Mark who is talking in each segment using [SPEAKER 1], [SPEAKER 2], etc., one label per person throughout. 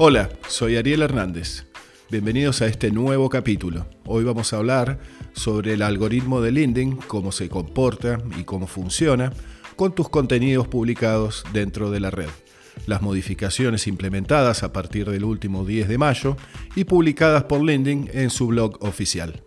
[SPEAKER 1] Hola, soy Ariel Hernández. Bienvenidos a este nuevo capítulo. Hoy vamos a hablar sobre el algoritmo de LinkedIn, cómo se comporta y cómo funciona con tus contenidos publicados dentro de la red. Las modificaciones implementadas a partir del último 10 de mayo y publicadas por LinkedIn en su blog oficial.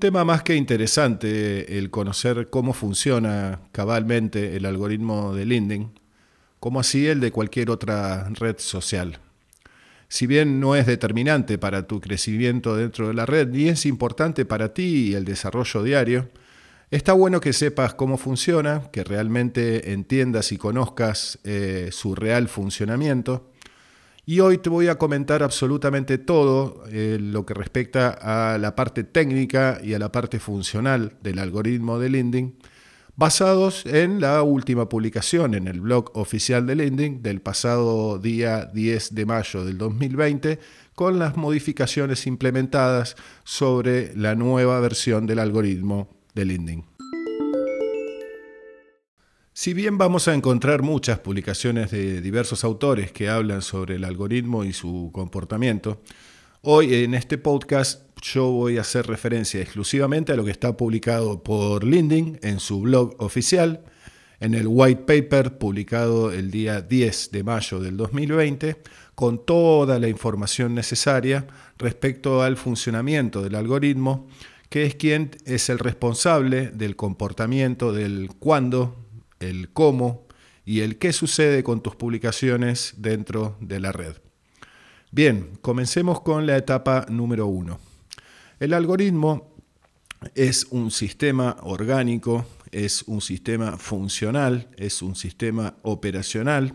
[SPEAKER 1] Tema más que interesante, el conocer cómo funciona cabalmente el algoritmo de LinkedIn, como así el de cualquier otra red social. Si bien no es determinante para tu crecimiento dentro de la red ni es importante para ti y el desarrollo diario, está bueno que sepas cómo funciona, que realmente entiendas y conozcas eh, su real funcionamiento y hoy te voy a comentar absolutamente todo eh, lo que respecta a la parte técnica y a la parte funcional del algoritmo de LinkedIn, basados en la última publicación en el blog oficial de LinkedIn del pasado día 10 de mayo del 2020, con las modificaciones implementadas sobre la nueva versión del algoritmo de LinkedIn. Si bien vamos a encontrar muchas publicaciones de diversos autores que hablan sobre el algoritmo y su comportamiento, hoy en este podcast yo voy a hacer referencia exclusivamente a lo que está publicado por LinkedIn en su blog oficial, en el white paper publicado el día 10 de mayo del 2020, con toda la información necesaria respecto al funcionamiento del algoritmo, que es quien es el responsable del comportamiento del cuándo, el cómo y el qué sucede con tus publicaciones dentro de la red. Bien, comencemos con la etapa número uno. El algoritmo es un sistema orgánico, es un sistema funcional, es un sistema operacional,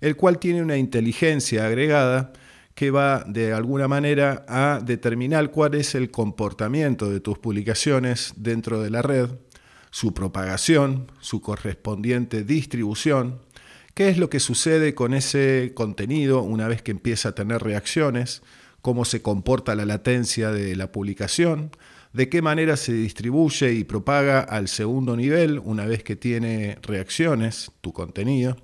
[SPEAKER 1] el cual tiene una inteligencia agregada que va de alguna manera a determinar cuál es el comportamiento de tus publicaciones dentro de la red su propagación, su correspondiente distribución, qué es lo que sucede con ese contenido una vez que empieza a tener reacciones, cómo se comporta la latencia de la publicación, de qué manera se distribuye y propaga al segundo nivel una vez que tiene reacciones tu contenido.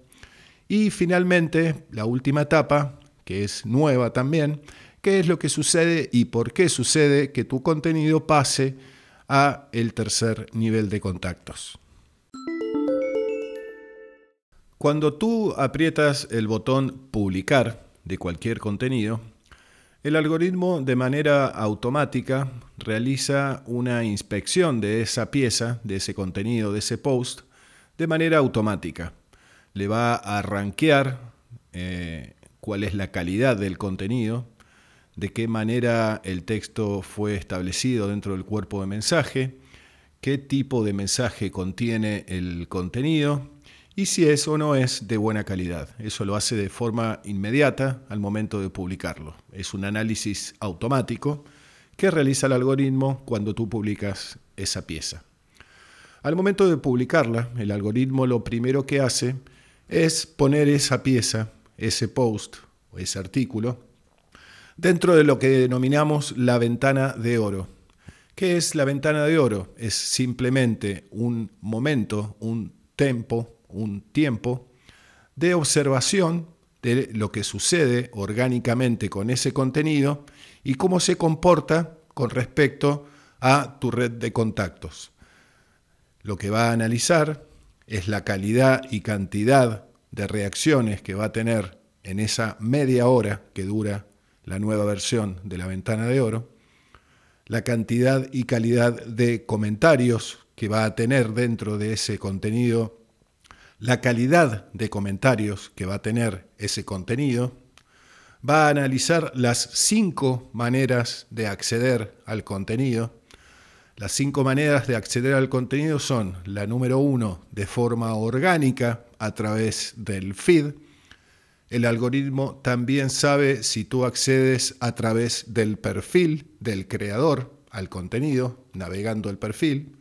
[SPEAKER 1] Y finalmente, la última etapa, que es nueva también, qué es lo que sucede y por qué sucede que tu contenido pase a el tercer nivel de contactos. Cuando tú aprietas el botón publicar de cualquier contenido, el algoritmo de manera automática realiza una inspección de esa pieza, de ese contenido, de ese post, de manera automática. Le va a rankear eh, cuál es la calidad del contenido, de qué manera el texto fue establecido dentro del cuerpo de mensaje, qué tipo de mensaje contiene el contenido y si es o no es de buena calidad. Eso lo hace de forma inmediata al momento de publicarlo. Es un análisis automático que realiza el algoritmo cuando tú publicas esa pieza. Al momento de publicarla, el algoritmo lo primero que hace es poner esa pieza, ese post o ese artículo dentro de lo que denominamos la ventana de oro. ¿Qué es la ventana de oro? Es simplemente un momento, un tempo, un tiempo de observación de lo que sucede orgánicamente con ese contenido y cómo se comporta con respecto a tu red de contactos. Lo que va a analizar es la calidad y cantidad de reacciones que va a tener en esa media hora que dura la nueva versión de la ventana de oro, la cantidad y calidad de comentarios que va a tener dentro de ese contenido, la calidad de comentarios que va a tener ese contenido, va a analizar las cinco maneras de acceder al contenido. Las cinco maneras de acceder al contenido son la número uno, de forma orgánica a través del feed, el algoritmo también sabe si tú accedes a través del perfil del creador al contenido, navegando el perfil.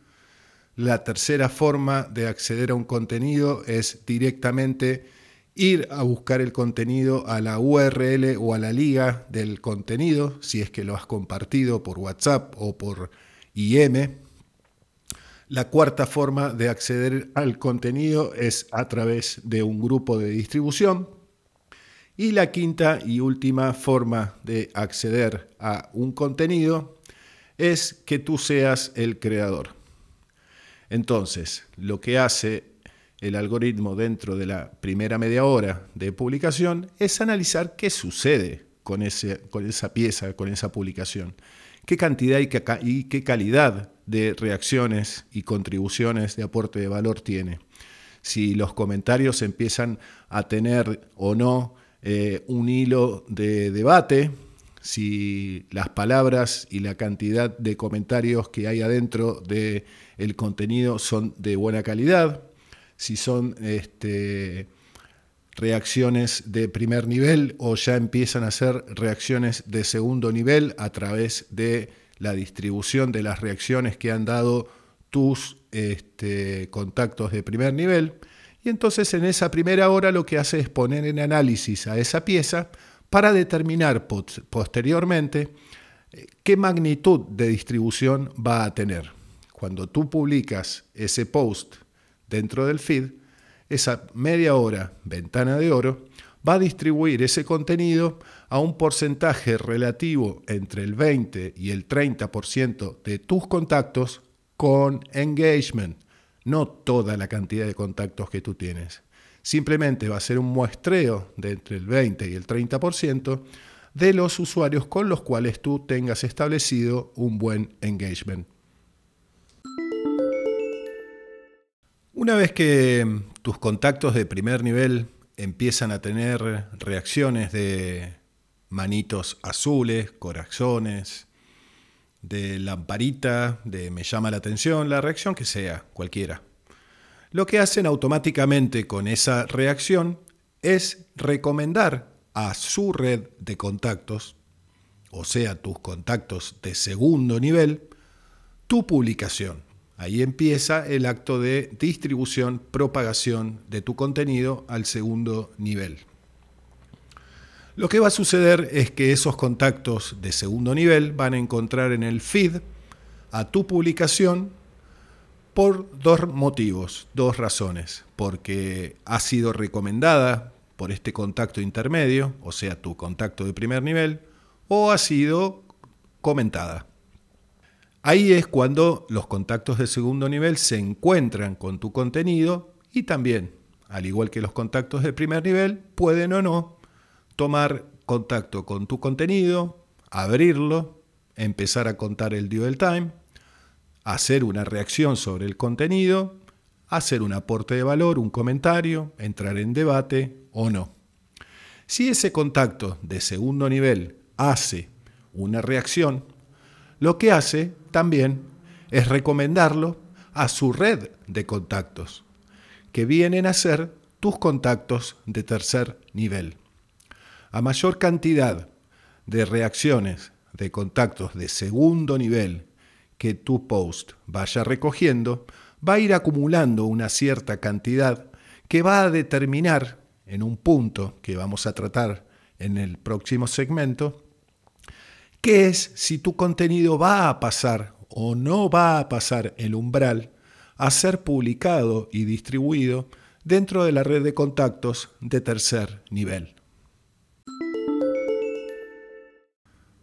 [SPEAKER 1] La tercera forma de acceder a un contenido es directamente ir a buscar el contenido a la URL o a la liga del contenido, si es que lo has compartido por WhatsApp o por IM. La cuarta forma de acceder al contenido es a través de un grupo de distribución. Y la quinta y última forma de acceder a un contenido es que tú seas el creador. Entonces, lo que hace el algoritmo dentro de la primera media hora de publicación es analizar qué sucede con, ese, con esa pieza, con esa publicación. Qué cantidad y qué, y qué calidad de reacciones y contribuciones de aporte de valor tiene. Si los comentarios empiezan a tener o no eh, un hilo de debate, si las palabras y la cantidad de comentarios que hay adentro del el contenido son de buena calidad, si son este, reacciones de primer nivel o ya empiezan a ser reacciones de segundo nivel a través de la distribución de las reacciones que han dado tus este, contactos de primer nivel. Y entonces en esa primera hora lo que hace es poner en análisis a esa pieza para determinar posteriormente eh, qué magnitud de distribución va a tener. Cuando tú publicas ese post dentro del feed, esa media hora, ventana de oro, va a distribuir ese contenido a un porcentaje relativo entre el 20 y el 30% de tus contactos con engagement no toda la cantidad de contactos que tú tienes. Simplemente va a ser un muestreo de entre el 20 y el 30% de los usuarios con los cuales tú tengas establecido un buen engagement. Una vez que tus contactos de primer nivel empiezan a tener reacciones de manitos azules, corazones, de lamparita, de me llama la atención, la reacción que sea, cualquiera. Lo que hacen automáticamente con esa reacción es recomendar a su red de contactos, o sea, tus contactos de segundo nivel, tu publicación. Ahí empieza el acto de distribución, propagación de tu contenido al segundo nivel. Lo que va a suceder es que esos contactos de segundo nivel van a encontrar en el feed a tu publicación por dos motivos, dos razones. Porque ha sido recomendada por este contacto intermedio, o sea, tu contacto de primer nivel, o ha sido comentada. Ahí es cuando los contactos de segundo nivel se encuentran con tu contenido y también, al igual que los contactos de primer nivel, pueden o no tomar contacto con tu contenido, abrirlo, empezar a contar el due time, hacer una reacción sobre el contenido, hacer un aporte de valor, un comentario, entrar en debate o no. Si ese contacto de segundo nivel hace una reacción, lo que hace también es recomendarlo a su red de contactos, que vienen a ser tus contactos de tercer nivel. A mayor cantidad de reacciones de contactos de segundo nivel que tu post vaya recogiendo, va a ir acumulando una cierta cantidad que va a determinar en un punto que vamos a tratar en el próximo segmento, qué es si tu contenido va a pasar o no va a pasar el umbral a ser publicado y distribuido dentro de la red de contactos de tercer nivel.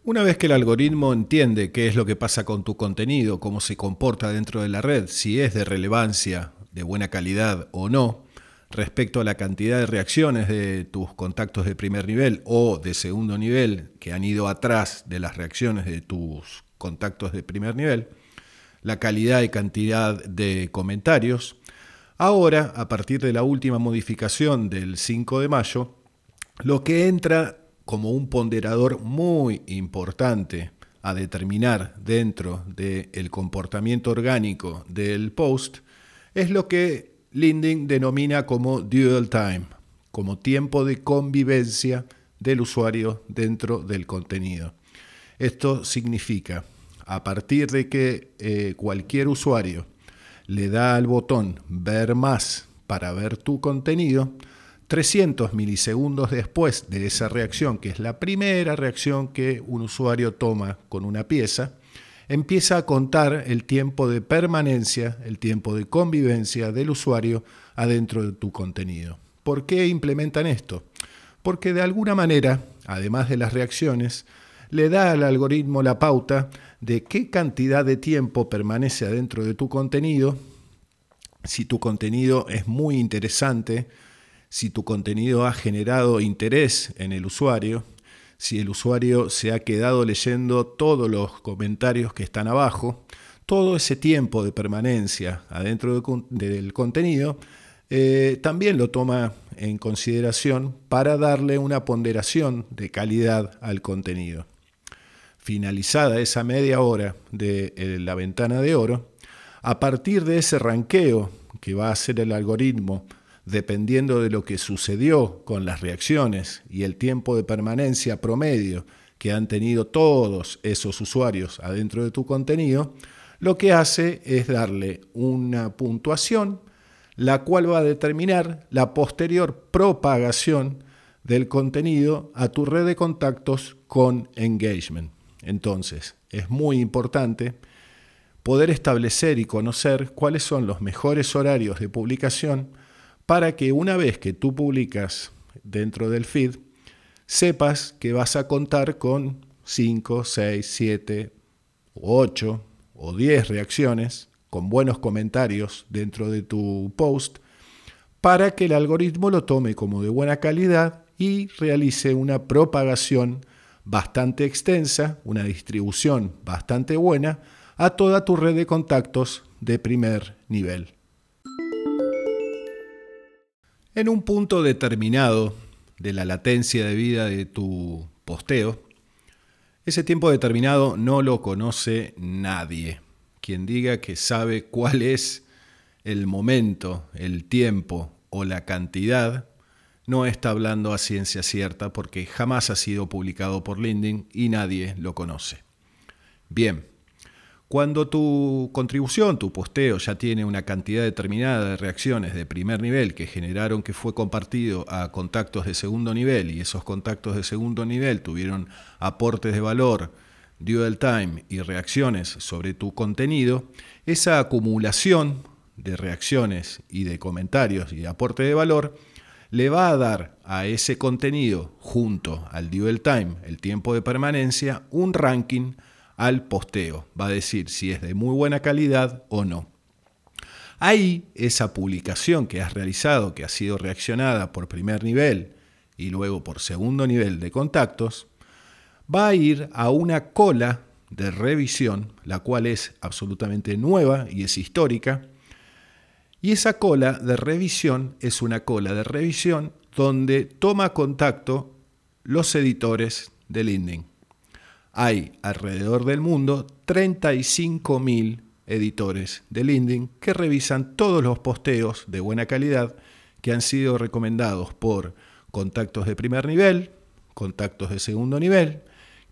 [SPEAKER 1] Una vez que el algoritmo entiende qué es lo que pasa con tu contenido, cómo se comporta dentro de la red, si es de relevancia, de buena calidad o no, respecto a la cantidad de reacciones de tus contactos de primer nivel o de segundo nivel que han ido atrás de las reacciones de tus contactos de primer nivel, la calidad y cantidad de comentarios, ahora, a partir de la última modificación del 5 de mayo, lo que entra como un ponderador muy importante a determinar dentro del comportamiento orgánico del post es lo que Linding denomina como dual time, como tiempo de convivencia del usuario dentro del contenido. Esto significa, a partir de que eh, cualquier usuario le da al botón ver más para ver tu contenido, 300 milisegundos después de esa reacción, que es la primera reacción que un usuario toma con una pieza, empieza a contar el tiempo de permanencia, el tiempo de convivencia del usuario adentro de tu contenido. ¿Por qué implementan esto? Porque de alguna manera, además de las reacciones, le da al algoritmo la pauta de qué cantidad de tiempo permanece adentro de tu contenido, si tu contenido es muy interesante, si tu contenido ha generado interés en el usuario, si el usuario se ha quedado leyendo todos los comentarios que están abajo, todo ese tiempo de permanencia adentro del contenido, eh, también lo toma en consideración para darle una ponderación de calidad al contenido. Finalizada esa media hora de eh, la ventana de oro, a partir de ese ranqueo que va a hacer el algoritmo dependiendo de lo que sucedió con las reacciones y el tiempo de permanencia promedio que han tenido todos esos usuarios adentro de tu contenido, lo que hace es darle una puntuación, la cual va a determinar la posterior propagación del contenido a tu red de contactos con engagement. Entonces, es muy importante poder establecer y conocer cuáles son los mejores horarios de publicación para que una vez que tú publicas dentro del feed, sepas que vas a contar con 5, 6, 7, 8 o 10 reacciones con buenos comentarios dentro de tu post para que el algoritmo lo tome como de buena calidad y realice una propagación bastante extensa, una distribución bastante buena a toda tu red de contactos de primer nivel. En un punto determinado de la latencia de vida de tu posteo, ese tiempo determinado no lo conoce nadie. Quien diga que sabe cuál es el momento, el tiempo o la cantidad, no está hablando a ciencia cierta porque jamás ha sido publicado por LinkedIn y nadie lo conoce. Bien, cuando tu contribución, tu posteo ya tiene una cantidad determinada de reacciones de primer nivel que generaron que fue compartido a contactos de segundo nivel y esos contactos de segundo nivel tuvieron aportes de valor, dual time y reacciones sobre tu contenido, esa acumulación de reacciones y de comentarios y aporte de valor le va a dar a ese contenido junto al dual time, el tiempo de permanencia, un ranking al posteo. Va a decir si es de muy buena calidad o no. Ahí esa publicación que has realizado, que ha sido reaccionada por primer nivel y luego por segundo nivel de contactos, va a ir a una cola de revisión, la cual es absolutamente nueva y es histórica. Y esa cola de revisión es una cola de revisión donde toma contacto los editores de LinkedIn hay alrededor del mundo 35.000 editores de LinkedIn que revisan todos los posteos de buena calidad que han sido recomendados por contactos de primer nivel, contactos de segundo nivel,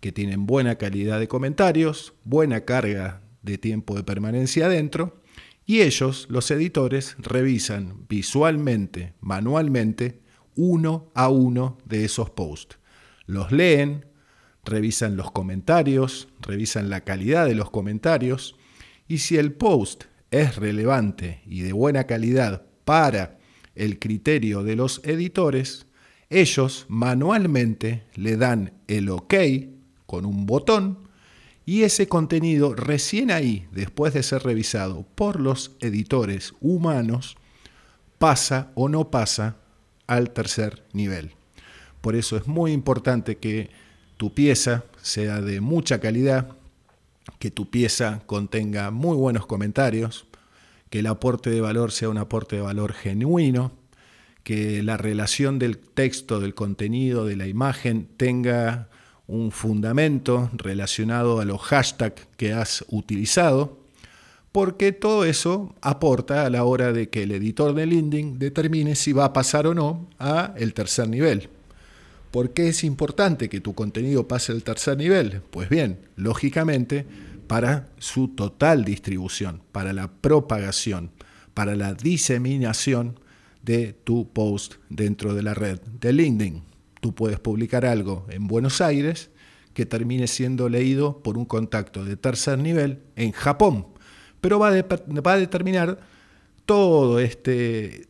[SPEAKER 1] que tienen buena calidad de comentarios, buena carga de tiempo de permanencia adentro, y ellos, los editores, revisan visualmente, manualmente, uno a uno de esos posts. Los leen, revisan los comentarios, revisan la calidad de los comentarios y si el post es relevante y de buena calidad para el criterio de los editores, ellos manualmente le dan el OK con un botón y ese contenido recién ahí, después de ser revisado por los editores humanos, pasa o no pasa al tercer nivel. Por eso es muy importante que tu pieza sea de mucha calidad, que tu pieza contenga muy buenos comentarios, que el aporte de valor sea un aporte de valor genuino, que la relación del texto, del contenido, de la imagen tenga un fundamento relacionado a los hashtags que has utilizado, porque todo eso aporta a la hora de que el editor de LinkedIn determine si va a pasar o no a el tercer nivel. ¿Por qué es importante que tu contenido pase al tercer nivel? Pues bien, lógicamente, para su total distribución, para la propagación, para la diseminación de tu post dentro de la red de LinkedIn. Tú puedes publicar algo en Buenos Aires que termine siendo leído por un contacto de tercer nivel en Japón. Pero va, va a determinar todo este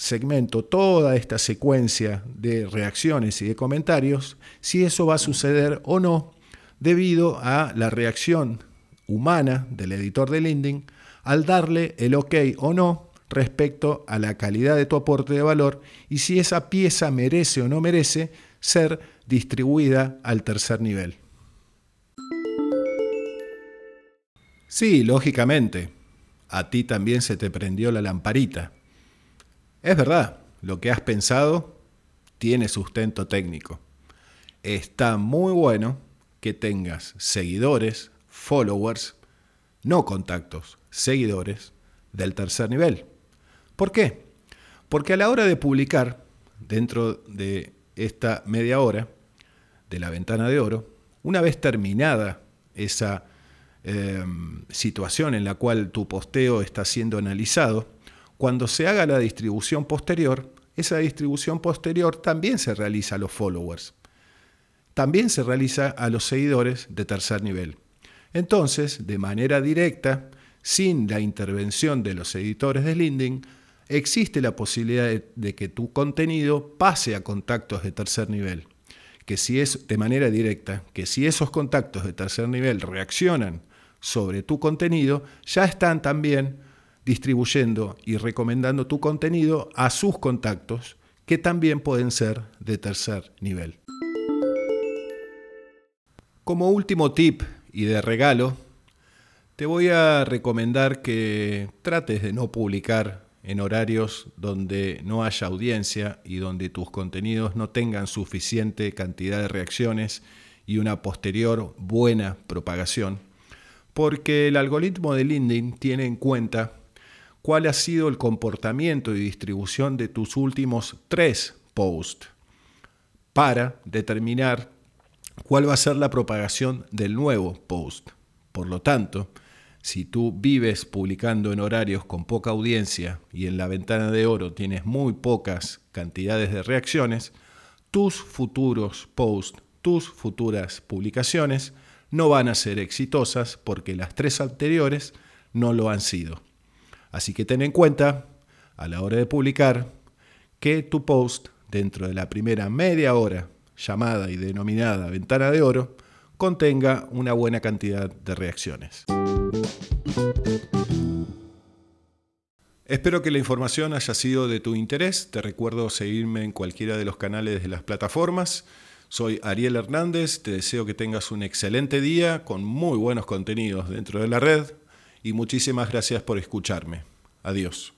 [SPEAKER 1] segmento, toda esta secuencia de reacciones y de comentarios, si eso va a suceder o no, debido a la reacción humana del editor de LinkedIn al darle el ok o no respecto a la calidad de tu aporte de valor y si esa pieza merece o no merece ser distribuida al tercer nivel. Sí, lógicamente, a ti también se te prendió la lamparita. Es verdad, lo que has pensado tiene sustento técnico. Está muy bueno que tengas seguidores, followers, no contactos, seguidores del tercer nivel. ¿Por qué? Porque a la hora de publicar, dentro de esta media hora de la ventana de oro, una vez terminada esa em, situación en la cual tu posteo está siendo analizado, cuando se haga la distribución posterior, esa distribución posterior también se realiza a los followers. También se realiza a los seguidores de tercer nivel. Entonces, de manera directa, sin la intervención de los editores de LinkedIn, existe la posibilidad de, que tu contenido pase a contactos de tercer nivel. Que si es de manera directa, que si esos contactos de tercer nivel reaccionan sobre tu contenido, ya están también distribuyendo y recomendando tu contenido a sus contactos, que también pueden ser de tercer nivel. Como último tip y de regalo, te voy a recomendar que trates de no publicar en horarios donde no haya audiencia y donde tus contenidos no tengan suficiente cantidad de reacciones y una posterior buena propagación, porque el algoritmo de LinkedIn tiene en cuenta cuál ha sido el comportamiento y distribución de tus últimos tres posts para determinar cuál va a ser la propagación del nuevo post. Por lo tanto, si tú vives publicando en horarios con poca audiencia y en la ventana de oro tienes muy pocas cantidades de reacciones, tus futuros posts, tus futuras publicaciones no van a ser exitosas porque las tres anteriores no lo han sido. Así que ten en cuenta a la hora de publicar que tu post dentro de la primera media hora llamada y denominada ventana de oro contenga una buena cantidad de reacciones. Espero que la información haya sido de tu interés. Te recuerdo seguirme en cualquiera de los canales de las plataformas. Soy Ariel Hernández, te deseo que tengas un excelente día con muy buenos contenidos dentro de la red y muchísimas gracias por escucharme. Adiós.